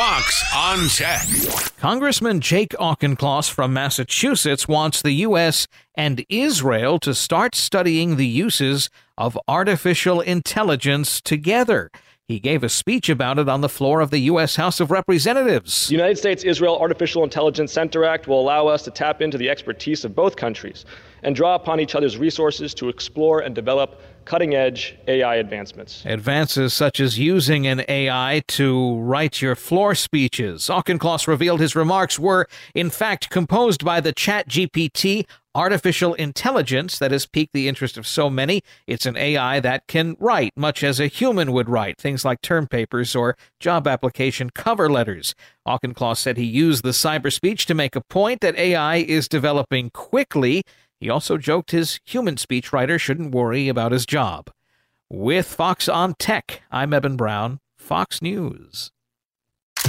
Fox on Tech. Congressman Jake Auchincloss from Massachusetts wants the U.S. and Israel to start studying the uses of artificial intelligence together. He gave a speech about it on the floor of the U.S. House of Representatives. The United States Israel Artificial Intelligence Center Act will allow us to tap into the expertise of both countries and draw upon each other's resources to explore and develop cutting edge AI advancements. Advances such as using an AI to write your floor speeches. Auchincloss revealed his remarks were, in fact, composed by the ChatGPT artificial intelligence that has piqued the interest of so many. It's an AI that can write much as a human would write, things like term papers or job application cover letters. Auchincloss said he used the cyber speech to make a point that AI is developing quickly he also joked his human speechwriter shouldn't worry about his job. With Fox on Tech, I'm Eben Brown, Fox News.